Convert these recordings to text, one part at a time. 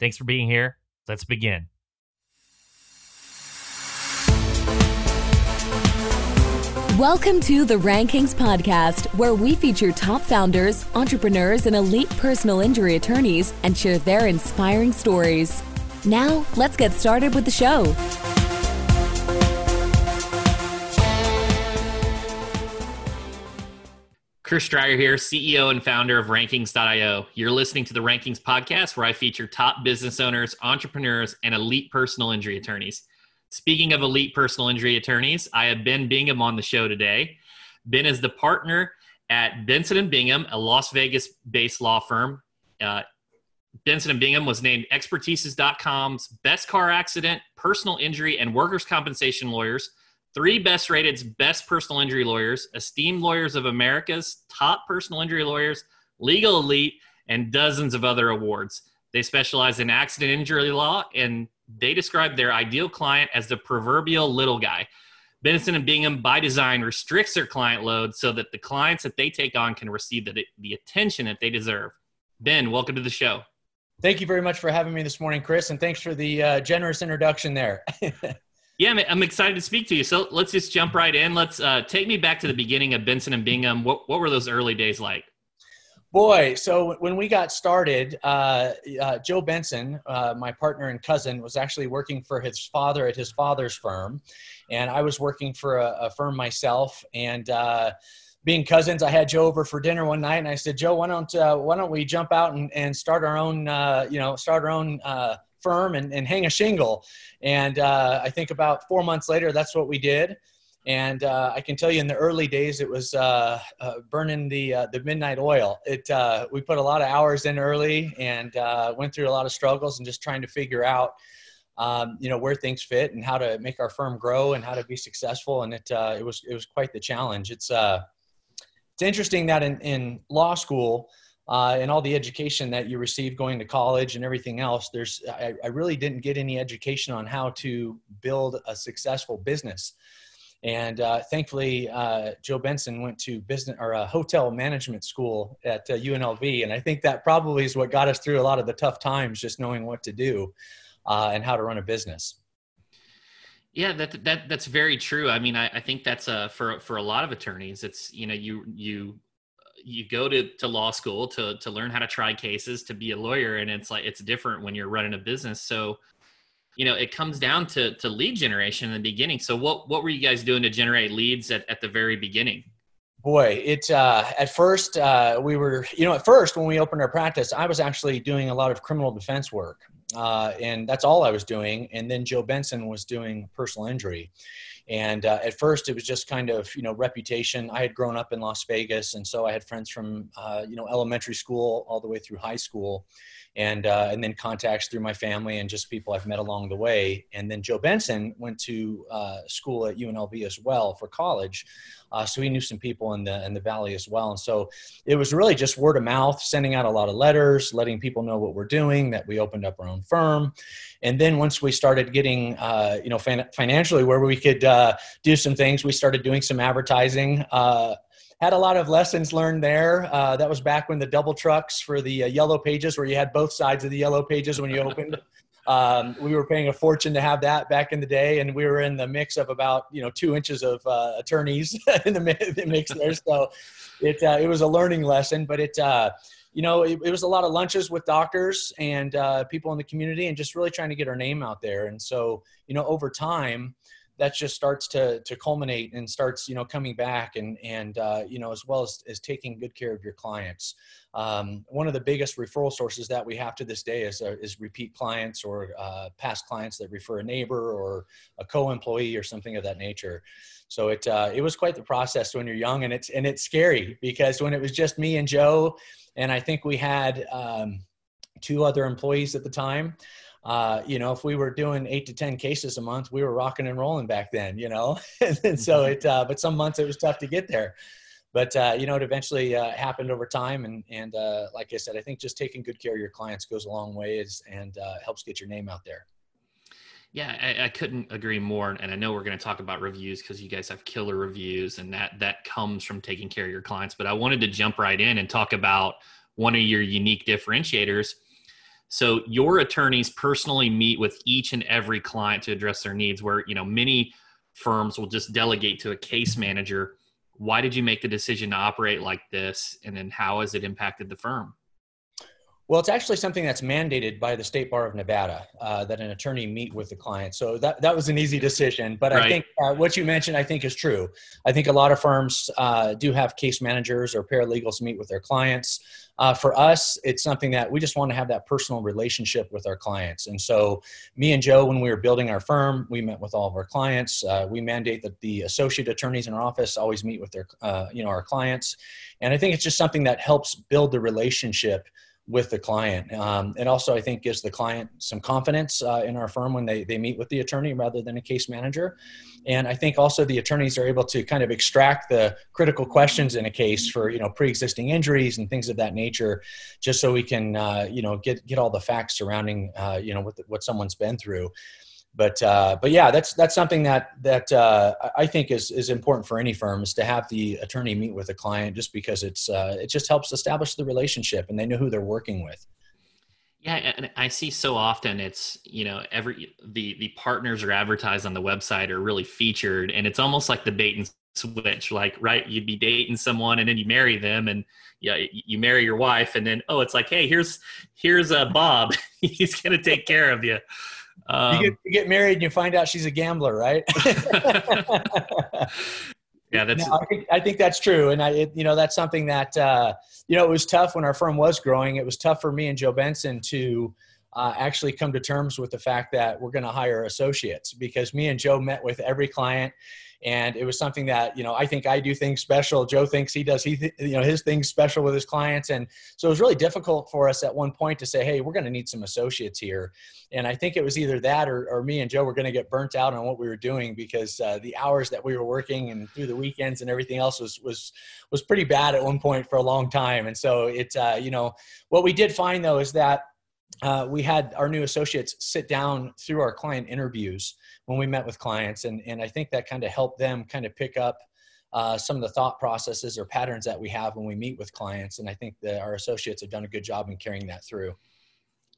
Thanks for being here. Let's begin. Welcome to the Rankings Podcast, where we feature top founders, entrepreneurs, and elite personal injury attorneys and share their inspiring stories. Now, let's get started with the show. Chris Dreyer here, CEO and founder of Rankings.io. You're listening to the Rankings podcast where I feature top business owners, entrepreneurs, and elite personal injury attorneys. Speaking of elite personal injury attorneys, I have Ben Bingham on the show today. Ben is the partner at Benson and Bingham, a Las Vegas based law firm. Uh, Benson and Bingham was named Expertise.com's best car accident, personal injury, and workers' compensation lawyers three best rated best personal injury lawyers, esteemed lawyers of America's top personal injury lawyers, legal elite, and dozens of other awards. They specialize in accident injury law and they describe their ideal client as the proverbial little guy. Benson and Bingham, by design, restricts their client load so that the clients that they take on can receive the, the attention that they deserve. Ben, welcome to the show. Thank you very much for having me this morning, Chris, and thanks for the uh, generous introduction there. Yeah, I'm excited to speak to you. So let's just jump right in. Let's uh, take me back to the beginning of Benson and Bingham. What, what were those early days like? Boy, so when we got started, uh, uh, Joe Benson, uh, my partner and cousin, was actually working for his father at his father's firm, and I was working for a, a firm myself. And uh, being cousins, I had Joe over for dinner one night, and I said, "Joe, why don't uh, why don't we jump out and, and start our own, you know, start our own firm and, and hang a shingle. And uh, I think about four months later, that's what we did. And uh, I can tell you, in the early days, it was uh, uh burning the uh, the midnight oil. It uh, we put a lot of hours in early and went through a lot of struggles and just trying to figure out, um, you know, where things fit and how to make our firm grow and how to be successful. And it it was it was quite the challenge. It's it's interesting that in in law school uh, and all the education that you receive going to college and everything else, there's I, I, really didn't get any education on how to build a successful business. And uh, thankfully, uh, Joe Benson went to business or a hotel management school at UNLV, uh, and I think that probably is what got us through a lot of the tough times, just knowing what to do uh, and how to run a business. Yeah, that that that's very true. I mean, I, I think that's uh, for for a lot of attorneys. It's you know you you you go to, to law school to to learn how to try cases to be a lawyer and it's like it's different when you're running a business. So you know it comes down to to lead generation in the beginning. So what what were you guys doing to generate leads at, at the very beginning? Boy it uh, at first uh, we were you know at first when we opened our practice i was actually doing a lot of criminal defense work uh, and that's all i was doing. And then joe benson was doing personal injury and uh, at first, it was just kind of you know reputation. I had grown up in Las Vegas, and so I had friends from uh, you know elementary school all the way through high school, and uh, and then contacts through my family and just people I've met along the way. And then Joe Benson went to uh, school at UNLV as well for college, uh, so he knew some people in the in the valley as well. And so it was really just word of mouth, sending out a lot of letters, letting people know what we're doing, that we opened up our own firm, and then once we started getting uh, you know fin- financially where we could uh, do some things, we started doing some advertising had a lot of lessons learned there. Uh, that was back when the double trucks for the uh, yellow pages, where you had both sides of the yellow pages when you opened. Um, we were paying a fortune to have that back in the day, and we were in the mix of about you know two inches of uh, attorneys in the, mix there. So it uh, it was a learning lesson, but it uh, you know it, it, was a lot of lunches with doctors and uh, people in the community, and just really trying to get our name out there. And so you know over time that just starts to to culminate and starts you know coming back and and uh, you know as well as, as taking good care of your clients. Um, one of the biggest referral sources that we have to this day is, uh, is repeat clients or uh, past clients that refer a neighbor or a co-employee or something of that nature. So it uh, it was quite the process when you're young and it's and it's scary because when it was just me and joe and i think we had um, two other employees at the time uh, you know, if we were doing eight to 10 cases a month, we were rocking and rolling back then, you know? and so it, uh, but some months it was tough to get there. But, uh, you know, it eventually uh, happened over time. And, and uh, like I said, I think just taking good care of your clients goes a long ways and uh, helps get your name out there. Yeah, I, I, couldn't agree more. And I know we're going to talk about reviews because you guys have killer reviews, and that that comes from taking care of your clients. But I wanted to jump right in and talk about one of your unique differentiators, so your attorneys personally meet with each and every client to address their needs where, you know, many firms will just delegate to a case manager. Why did you make the decision to operate like this and then how has it impacted the firm? Well, it's actually something that's mandated by the State Bar of Nevada uh, that an attorney meet with the client. So that, that was an easy decision. But right. I think uh, what you mentioned, I think, is true. I think a lot of firms uh, do have case managers or paralegals meet with their clients. Uh, for us, it's something that we just want to have that personal relationship with our clients. And so, me and Joe, when we were building our firm, we met with all of our clients. Uh, we mandate that the associate attorneys in our office always meet with their, uh, you know, our clients. And I think it's just something that helps build the relationship with the client. Um, it also, I think, gives the client some confidence uh, in our firm when they, they meet with the attorney rather than a case manager. And I think also the attorneys are able to kind of extract the critical questions in a case for, you know, pre-existing injuries and things of that nature, just so we can, uh, you know, get, get all the facts surrounding, uh, you know, what, the, what someone's been through but uh, but yeah, that's that's something that that uh, I think is is important for any firm is to have the attorney meet with a client just because it's uh, it just helps establish the relationship and they know who they're working with. Yeah, and I see so often it's you know every the the partners are advertised on the website are really featured, and it's almost like the bait and switch. Like right, you'd be dating someone and then you marry them, and yeah, you marry your wife, and then oh, it's like hey, here's here's uh, Bob, he's gonna take care of you. Um, you, get, you, get, married and you find out she's a gambler, right? yeah, that's. No, I think I think that's true, and I, it, you know, that's something that uh, you know it was tough when our firm was growing. It was tough for me and Joe Benson to uh, actually come to terms with the fact that we're going to hire associates because me and Joe met with every client and it was something that you know i think i do things special. Joe thinks he does he th- you know his things special with his clients. And so it was really difficult for us at one point to say hey we're going to need some associates here. And i think it was either that or, or me and joe were going to get burnt out on what we were doing because uh, the hours that we were working and through the weekends and everything else was was was pretty bad at one point for a long time. And so it uh, you know what we did find though is that uh, we had our new associates sit down through our client interviews when we met with clients and, and i think that kind of helped them kind of pick up uh, some of the thought processes or patterns that we have when we meet with clients and i think that our associates have done a good job in carrying that through.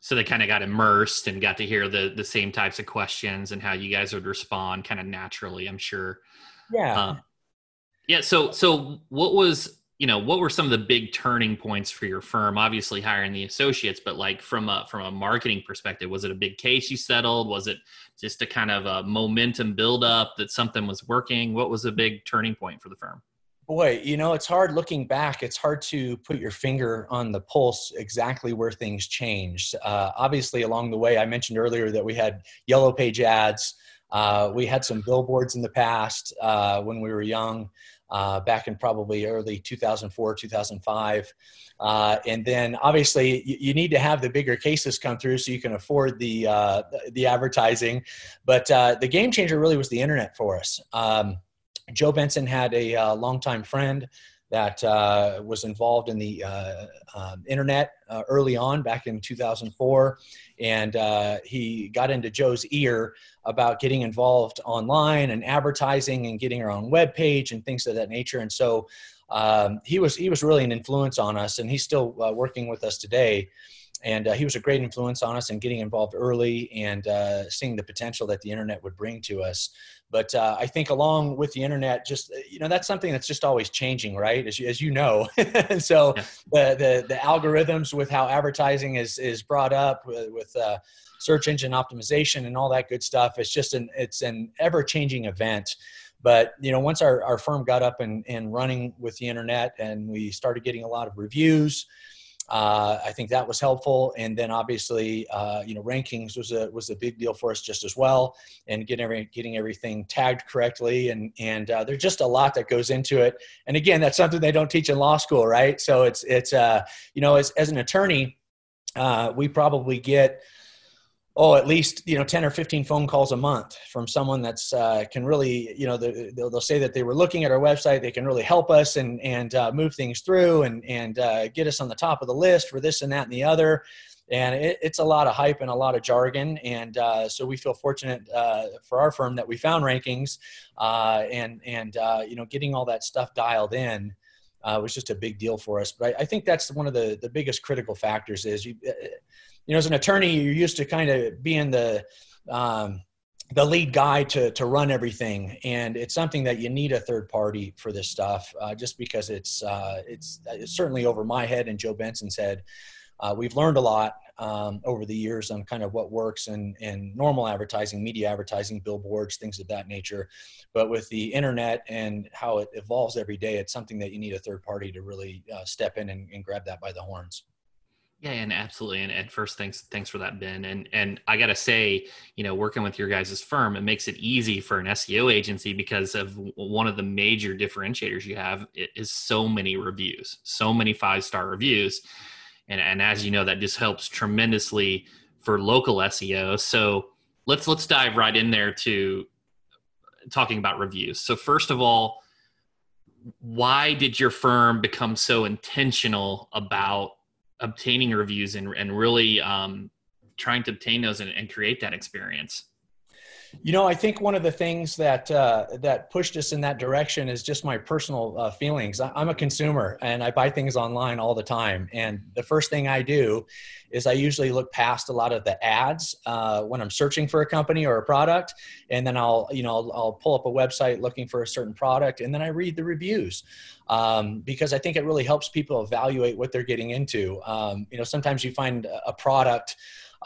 So they kind of got immersed and got to hear the the same types of questions and how you guys would respond kind of naturally i'm sure. Yeah. Uh, yeah so so what was you know what were some of the big turning points for your firm? Obviously hiring the associates but like from a from a marketing perspective was it a big case you settled? Was it just a kind of a momentum build up that something was working? What was a big turning point for the firm? Boy you know it's hard looking back. It's hard to put your finger on the pulse exactly where things changed. Uh, obviously along the way i mentioned earlier that we had yellow page ads uh, we had some billboards in the past uh, when we were young uh, back in probably early 2004, 2005. Uh, and then obviously you, you, need to have the bigger cases come through so you can afford the, uh, the advertising. But uh, the game changer really was the internet for us. Um, Joe Benson had a longtime friend that uh, was involved in the uh, um, internet uh, early on back in 2004 and uh, he got into joe's ear about getting involved online and advertising and getting our own web page and things of that nature. And so um, he was he was really an influence on us and he's still uh, working with us today. And uh, he was a great influence on us and getting involved early and seeing the potential that the internet would bring to us. But uh, I think along with the internet, just uh, you know, that's something that's just always changing, right? As you, as you know, and so yeah. the, the the algorithms with how advertising is is brought up with, with uh, search engine optimization and all that good stuff. It's just an it's an ever changing event but you know once our, our firm got up and, and running with the internet and we started getting a lot of reviews uh, I think that was helpful, and then obviously, uh, you know, rankings was a was a big deal for us just as well, and getting every, getting everything tagged correctly, and and uh, there's just a lot that goes into it. And again, that's something they don't teach in law school, right? So it's it's uh, you know, as as an attorney, uh, we probably get oh at least you know 10 or 15 phone calls a month from someone that's uh, can really you know they'll, they'll, say that they were looking at our website. They can really help us and and uh, move things through and and uh, get us on the top of the list for this and that and the other. And it, it's a lot of hype and a lot of jargon. And uh, so we feel fortunate uh, for our firm that we found rankings uh, and and you know getting all that stuff dialed in was just a big deal for us. But I, I, think that's one of the, the biggest critical factors is you, you know, as an attorney, you're used to kind of being the, um, the lead guy to, to run everything. And it's something that you need a third party for this stuff, uh, just because it's, uh, it's, it's certainly over my head and Joe Benson's head. Uh, we've learned a lot um, over the years on kind of what works in, in normal advertising, media advertising, billboards, things of that nature. But with the internet and how it evolves every day, it's something that you need a third party to really uh, step in and, and grab that by the horns. Yeah, and absolutely. And first, thanks thanks for that, Ben. And and I gotta say, you know, working with your guys' firm, it makes it easy for an SEO agency because of one of the major differentiators you have is so many reviews, so many five star reviews and and as you know that just helps tremendously for local SEO. So let's let's dive right in there to talking about reviews. So first of all, why did your firm become so intentional about obtaining reviews and and really um, trying to obtain those and, and create that experience? You know, I think one of the things that uh, that pushed us in that direction is just my personal uh, feelings. I'm a consumer and I buy things online all the time. And the first thing I do is I usually look past a lot of the ads uh, when I'm searching for a company or a product, and then I'll you know I'll, I'll, pull up a website looking for a certain product, and then I read the reviews um, because I think it really helps people evaluate what they're getting into. Um, you know, sometimes you find a product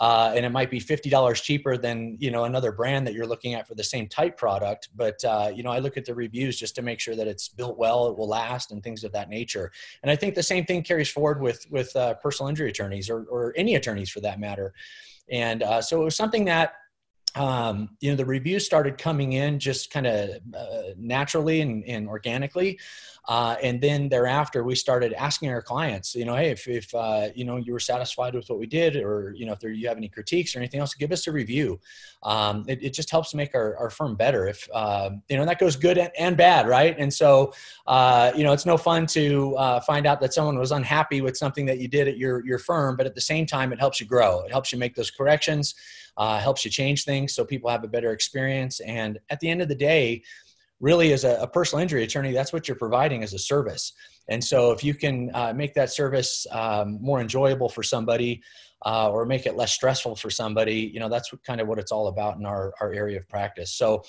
uh, and it might be $50 cheaper than you know another brand that you're looking at for the same type product. But uh, you know i look at the reviews just to make sure that it's built well it will last and things of that nature. And i think the same thing carries forward with with uh, personal injury attorneys or, or any attorneys for that matter. And uh, so it was something that um, you know the reviews started coming in just kind of uh, naturally and, and organically uh, and then thereafter, we started asking our clients, you know, hey, if, if uh, you know you were satisfied with what we did, or you know, if there, you have any critiques or anything else, give us a review. Um, it, it, just helps make our, our firm better. If uh, you know, that goes good and, and bad, right? And so, uh, you know, it's no fun to uh, find out that someone was unhappy with something that you did at your your firm, but at the same time, it helps you grow. It helps you make those corrections. Uh, helps you change things so people have a better experience. And at the end of the day, really as a, a, personal injury attorney that's what you're providing as a service. And so if you can uh, make that service um, more enjoyable for somebody uh, or make it less stressful for somebody you know that's what, kind of what it's all about in our, our area of practice. So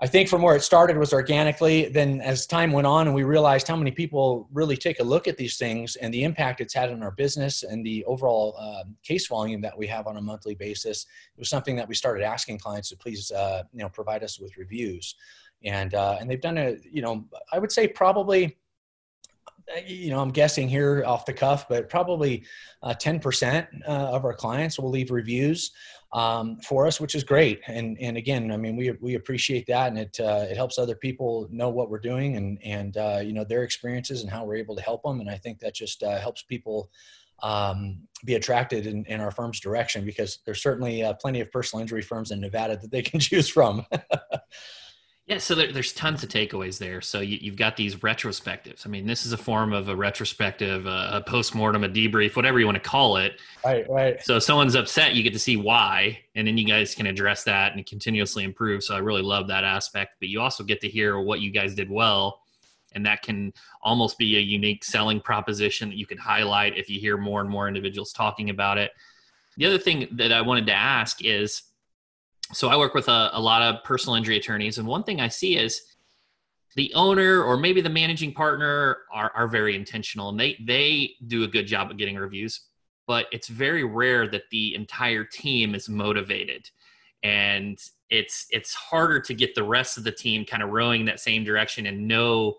i think from where it started was organically. Then as time went on and we realized how many people really take a look at these things and the impact it's had on our business and the overall um, case volume that we have on a monthly basis it was something that we started asking clients to please uh, you know provide us with reviews and uh, and they've done a you know I would say probably you know I'm guessing here off the cuff, but probably uh, ten uh, percent uh, of our clients will leave reviews um, for us, which is great. And and again, I mean we we appreciate that, and it uh, it helps other people know what we're doing and and uh, you know their experiences and how we're able to help them. And I think that just helps people. Um, be attracted in, in, our firm's direction because there's certainly uh, plenty of personal injury firms in Nevada that they can choose from. Yeah, so there, there's tons of takeaways there. So you, have got these retrospectives. I mean, this is a form of a retrospective, a, a post-mortem, a debrief, whatever you want to call it. Right, right. So if someone's upset, you get to see why, and then you guys can address that and continuously improve. So I really love that aspect. But you also get to hear what you guys did well, and that can almost be a unique selling proposition that you can highlight if you hear more and more individuals talking about it. The other thing that I wanted to ask is so I work with a, a lot of personal injury attorneys, and one thing I see is the owner or maybe the managing partner are, are very intentional and they they do a good job of getting reviews but it's very rare that the entire team is motivated. And it's it's harder to get the rest of the team kind of rowing that same direction and know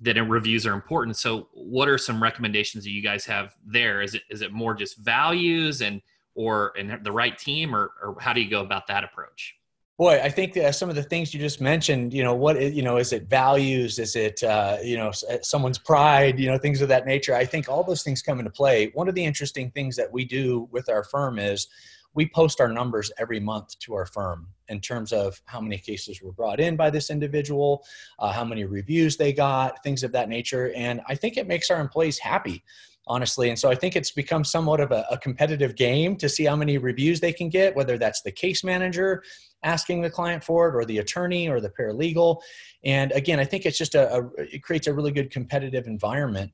that reviews are important. So what are some recommendations that you guys have there? Is it is it more just values and or in the right team or, or how do you go about that approach? Boy i think some of the things you just mentioned you know what you know is it values? Is it uh, you know uh, someone's pride you know things of that nature? I think all those things come into play. One of the interesting things that we do with our firm is we post our numbers every month to our firm in terms of how many cases were brought in by this individual, uh, how many reviews they got, things of that nature. And I think it makes our employees happy honestly. And so I think it's become somewhat of a, a, competitive game to see how many reviews they can get, whether that's the case manager asking the client for it or the attorney or the paralegal. And again, I think it's just a, a it creates a really good competitive environment.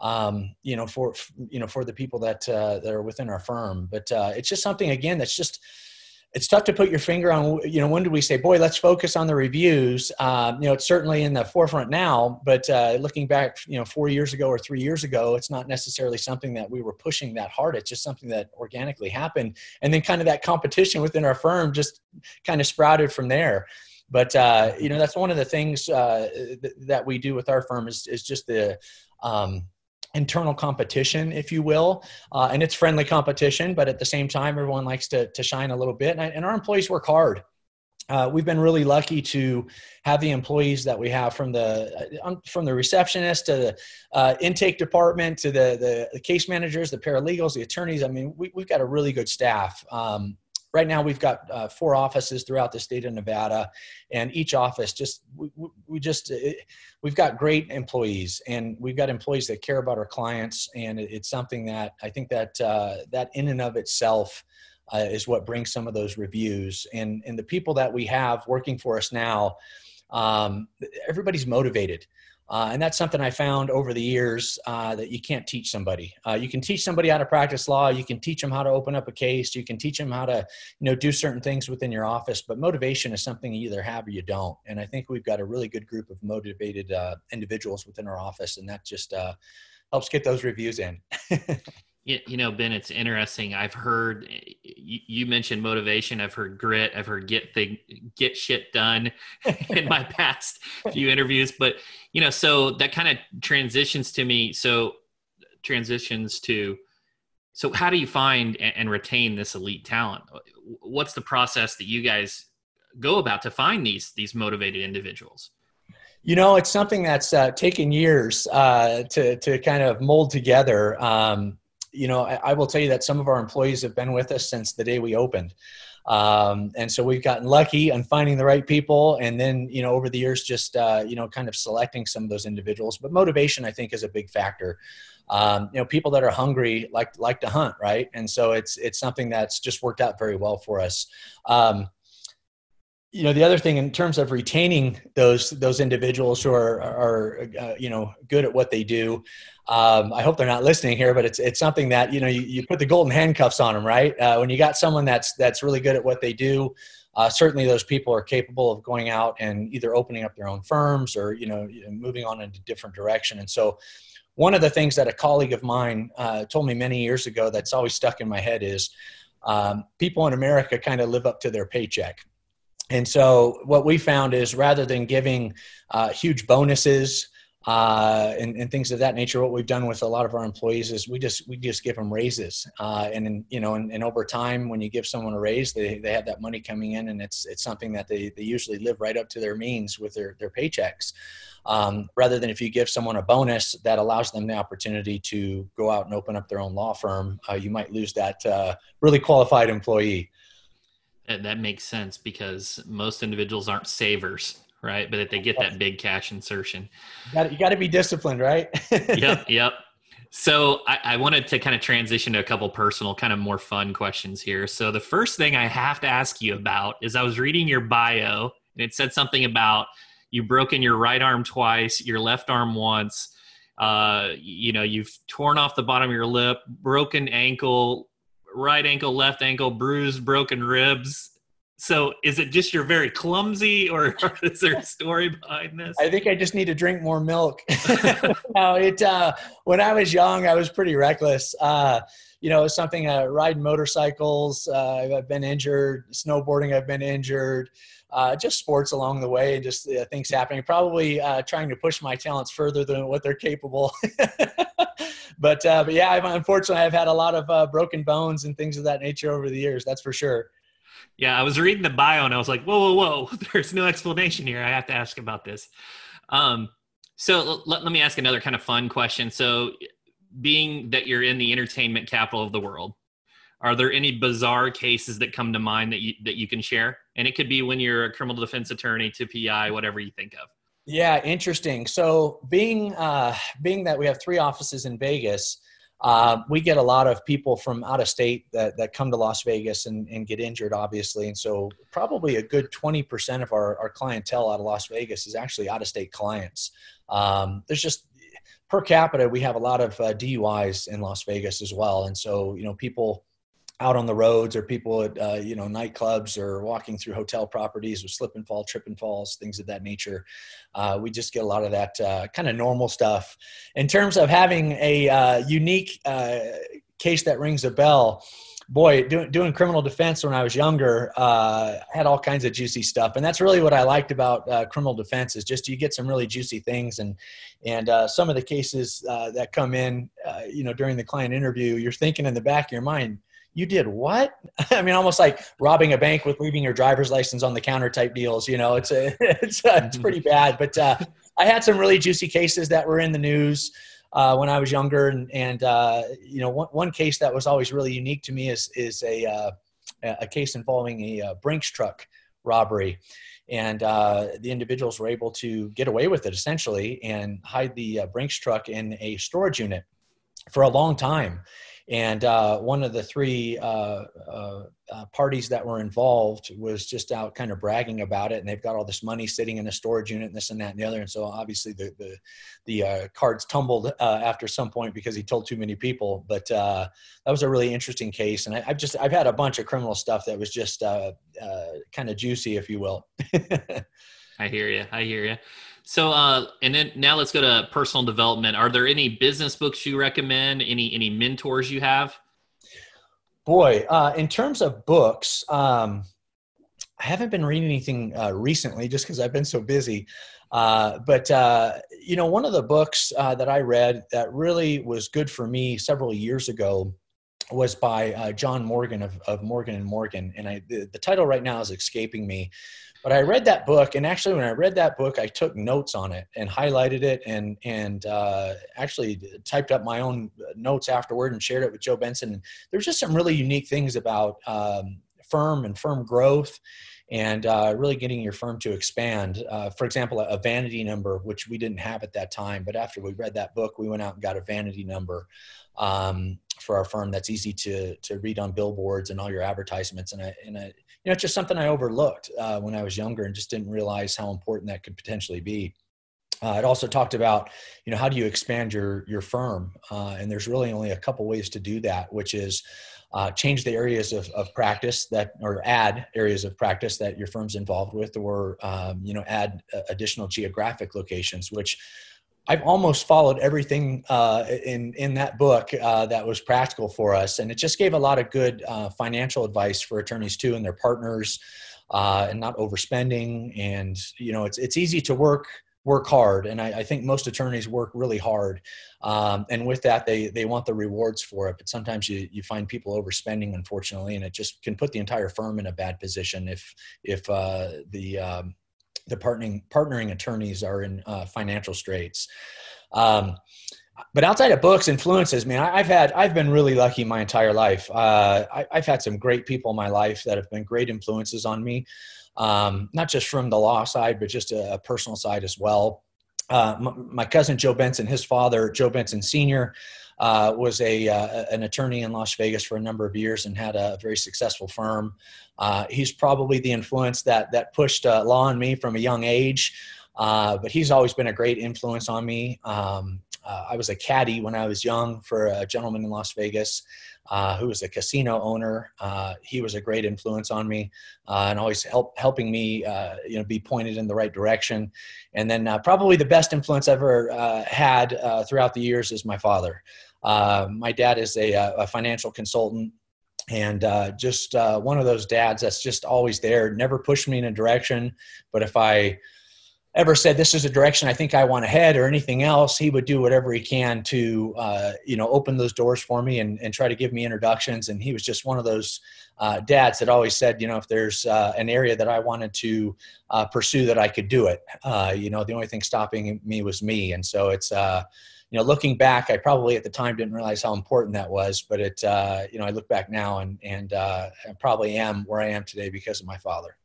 Um, you know, for you know, for the people that uh, that are within our firm, but uh, it's just something again that's just it's tough to put your finger on you know when do we say boy let's focus on the reviews. Um, you know it's certainly in the forefront now but uh, looking back you know four years ago or three years ago it's not necessarily something that we were pushing that hard. It's just something that organically happened. And then kind of that competition within our firm just kind of sprouted from there. But uh, you know that's one of the things uh, th- that we do with our firm is, is just the um, internal competition, if you will, uh, and it's friendly competition. But at the same time, everyone likes to to shine a little bit, and, I, and our employees work hard. Uh, we've been really lucky to have the employees that we have from the uh, from the receptionist to the uh, intake department to the, the, the case managers, the paralegals, the attorneys. I mean, we, have got a really good staff. Um, right now we've got uh, four offices throughout the state of nevada and each office just we, we just it, we've got great employees and we've got employees that care about our clients and it, it's something that i think that uh, that in and of itself uh, is what brings some of those reviews. And and the people that we have working for us now um, everybody's motivated uh, and that's something I found over the years uh, that you can't teach somebody. Uh, you can teach somebody how to practice law. You can teach them how to open up a case. You can teach them how to, you know, do certain things within your office. But motivation is something you either have or you don't. And I think we've got a really good group of motivated uh, individuals within our office, and that just uh, helps get those reviews in. You, you know, Ben, it's interesting. I've heard you, you, mentioned motivation. I've heard grit. I've heard get thing, get shit done in my past few interviews. But you know, so that kind of transitions to me. So transitions to. So how do you find and, and retain this elite talent? What's the process that you guys go about to find these these motivated individuals? You know, it's something that's uh, taken years uh, to to kind of mold together. Um, you know, I, I, will tell you that some of our employees have been with us since the day we opened. Um, and so we've gotten lucky on finding the right people and then you know over the years just uh, you know kind of selecting some of those individuals. But motivation i think is a big factor. Um, you know people that are hungry like like to hunt right? And so it's it's something that's just worked out very well for us. Um, you know the other thing in terms of retaining those those individuals who are are uh, you know good at what they do um, i hope they're not listening here but it's it's something that you know you, you put the golden handcuffs on them right? Uh, when you got someone that's that's really good at what they do uh, certainly those people are capable of going out and either opening up their own firms or you know moving on in a different direction. And so one of the things that a colleague of mine uh, told me many years ago that's always stuck in my head is um, people in america kind of live up to their paycheck and so what we found is rather than giving uh, huge bonuses uh, and, and, things of that nature, what we've done with a lot of our employees is we just we just give them raises. Uh, and you know, and, and, over time, when you give someone a raise, they, they have that money coming in, and it's it's something that they, they usually live right up to their means with their their paychecks. Um, rather than if you give someone a bonus that allows them the opportunity to go out and open up their own law firm, uh, you might lose that uh, really qualified employee that makes sense because most individuals aren't savers right? But if they get that big cash insertion. You got to be disciplined right? Yep yep. So I, I, wanted to kind of transition to a couple personal kind of more fun questions here. So the first thing i have to ask you about is i was reading your bio and it said something about you've broken your right arm twice your left arm once uh, you know you've torn off the bottom of your lip broken ankle right ankle, left ankle, bruised, broken ribs. So is it just you're very clumsy or is there a story behind this? I think I just need to drink more milk. no, it, uh, when I was young, I was pretty reckless. Uh, you know, it's something, uh, riding motorcycles, uh, I've been injured, snowboarding, I've been injured, uh, just sports along the way, and just uh, things happening, probably uh, trying to push my talents further than what they're capable. But uh, but yeah, I've, unfortunately, I've had a lot of uh, broken bones and things of that nature over the years. That's for sure. Yeah, I was reading the bio and I was like, whoa, whoa, whoa! There's no explanation here. I have to ask about this. Um, so let, let me ask another kind of fun question. So, being that you're in the entertainment capital of the world, are there any bizarre cases that come to mind that you that you can share? And it could be when you're a criminal defense attorney to PI, whatever you think of. Yeah, interesting. So being uh, being that we have three offices in Vegas, uh, we get a lot of people from out of state that, that come to Las Vegas and, and get injured, obviously. And so probably a good 20% of our, our clientele out of Las Vegas is actually out of state clients. Um, there's just per capita, we have a lot of uh, DUIs in Las Vegas as well. And so, you know, people out on the roads or people at uh, you know nightclubs or walking through hotel properties with slip and fall trip and falls things of that nature uh, we just get a lot of that uh, kind of normal stuff. In terms of having a uh, unique uh, case that rings a bell boy doing, doing criminal defense when i was younger uh, had all kinds of juicy stuff. And that's really what i liked about criminal defense is just you get some really juicy things and and some of the cases that come in you know during the client interview you're thinking in the back of your mind you did what? I mean, almost like robbing a bank with leaving your driver's license on the counter type deals. You know, it's a, it's a, it's pretty bad. But uh, I had some really juicy cases that were in the news uh, when I was younger, and and uh, you know, one, one case that was always really unique to me is is a uh, a case involving a, uh, Brinks truck robbery. And uh, the individuals were able to get away with it essentially and hide the Brinks truck in a storage unit for a long time and uh, one of the three uh, uh, uh, parties that were involved was just out kind of bragging about it, and they've got all this money sitting in a storage unit, and this and that and the other. And so obviously the the, the uh, cards tumbled uh, after some point because he told too many people. But that was a really interesting case, and I, have just I've had a bunch of criminal stuff that was just kind of juicy, if you will. I hear you. I hear you. So, uh, and then now let's go to personal development. Are there any business books you recommend? Any any mentors you have? Boy, uh, in terms of books, um, I haven't been reading anything uh, recently just because I've been so busy. Uh, but uh, you know, one of the books uh, that I read that really was good for me several years ago was by uh, John Morgan of, of Morgan and Morgan, and I the, the title right now is escaping me but I read that book, and actually, when I read that book, I took notes on it and highlighted it, and and uh, actually typed up my own notes afterward and shared it with Joe Benson. And there's just some really unique things about um, firm and firm growth, and uh, really getting your firm to expand. Uh, for example, a, vanity number, which we didn't have at that time, but after we read that book, we went out and got a vanity number. Um, for our firm that's easy to to read on billboards and all your advertisements and I and I you know, it's just something I overlooked uh, when I was younger and just didn't realize how important that could potentially be. Uh, it also talked about, you know, how do you expand your your firm? Uh, and there's really only a couple ways to do that, which is uh, change the areas of, of practice that, or add areas of practice that your firm's involved with, or um, you know, add uh, additional geographic locations, which I've almost followed everything uh, in in that book uh, that was practical for us, and it just gave a lot of good uh, financial advice for attorneys too and their partners, uh, and not overspending. And you know, it's it's easy to work work hard, and I, I think most attorneys work really hard, um, and with that, they they want the rewards for it. But sometimes you you find people overspending, unfortunately, and it just can put the entire firm in a bad position if if uh, the um, the partnering partnering attorneys are in uh, financial straits. Um, but outside of books, influences, man, I, have had I've been really lucky my entire life. Uh, I, have had some great people in my life that have been great influences on me, um, not just from the law side, but just a, a personal side as well. Uh, my, my, cousin Joe Benson, his father Joe Benson Sr. Uh, was a uh, an attorney in Las Vegas for a number of years and had a very successful firm. Uh, he's probably the influence that that pushed uh, law on me from a young age. Uh, but he's always been a great influence on me. Um, uh, I was a caddy when I was young for a gentleman in Las Vegas who was a casino owner. He was a great influence on me and always help, helping me, you know, be pointed in the right direction. And then probably the best influence I've ever had throughout the years is my father. My dad is a, a financial consultant and uh, just uh, one of those dads that's just always there never pushed me in a direction. But if i ever said this is a direction i think i want to head or anything else he would do whatever he can to uh, you know open those doors for me and, and try to give me introductions. And he was just one of those uh, dads that always said you know if there's uh, an area that i wanted to uh, pursue that i could do it. You know the only thing stopping me was me. And so it's you know, looking back, I probably at the time didn't realize how important that was, but it, uh, you know, I look back now and, and uh, I probably am where I am today because of my father.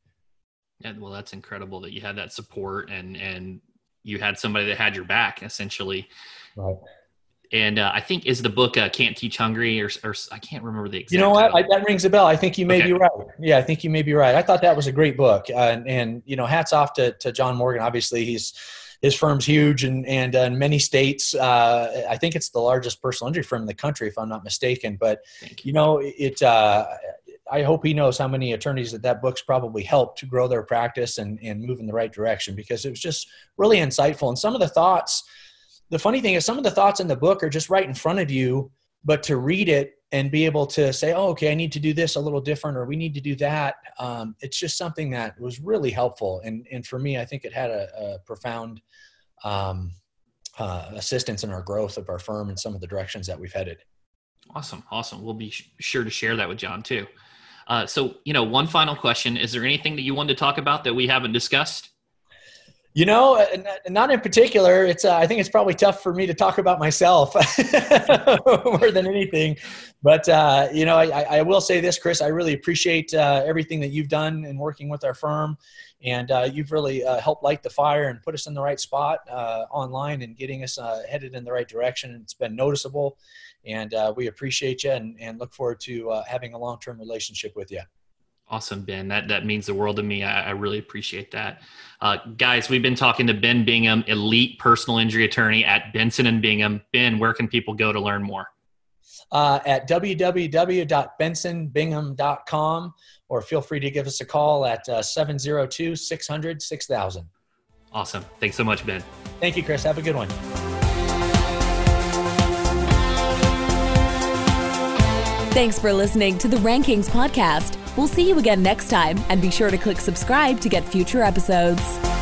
Yeah, well, that's incredible that you had that support and, and you had somebody that had your back essentially. Right. And uh, I think is the book uh, "Can't Teach Hungry" or, or I can't remember the exact. You know what? I, that rings a bell. I think you may okay. be right. Yeah, I think you may be right. I thought that was a great book, uh, and, and you know, hats off to to John Morgan. Obviously, he's his firm's huge and and uh, in many states. Uh, I think it's the largest personal injury firm in the country, if I'm not mistaken. But you know, it. Uh, I hope he knows how many attorneys that that book's probably helped to grow their practice and and move in the right direction because it was just really insightful. And some of the thoughts. The funny thing is, some of the thoughts in the book are just right in front of you, but to read it and be able to say, oh, okay, I need to do this a little different, or we need to do that. Um, it's just something that was really helpful. And, and for me, I think it had a, a profound um, uh, assistance in our growth of our firm and some of the directions that we've headed. Awesome. Awesome. We'll be sh- sure to share that with John too. Uh, so, you know, one final question. Is there anything that you wanted to talk about that we haven't discussed? You know, uh, not in particular. It's uh, I think it's probably tough for me to talk about myself more than anything. But uh, you know, I, I, will say this, Chris. I really appreciate uh, everything that you've done in working with our firm, and uh, you've really uh, helped light the fire and put us in the right spot online and getting us headed in the right direction. It's been noticeable, and we appreciate you and, and look forward to having a long-term relationship with you. Awesome, Ben. That that means the world to me. I, I really appreciate that, uh, guys. We've been talking to Ben Bingham, elite personal injury attorney at Benson and Bingham. Ben, where can people go to learn more? Uh, at www.bensonbingham.com, or feel free to give us a call at uh, 702 600 6000. Awesome. Thanks so much, Ben. Thank you, Chris. Have a good one. Thanks for listening to the Rankings Podcast. We'll see you again next time, and be sure to click subscribe to get future episodes.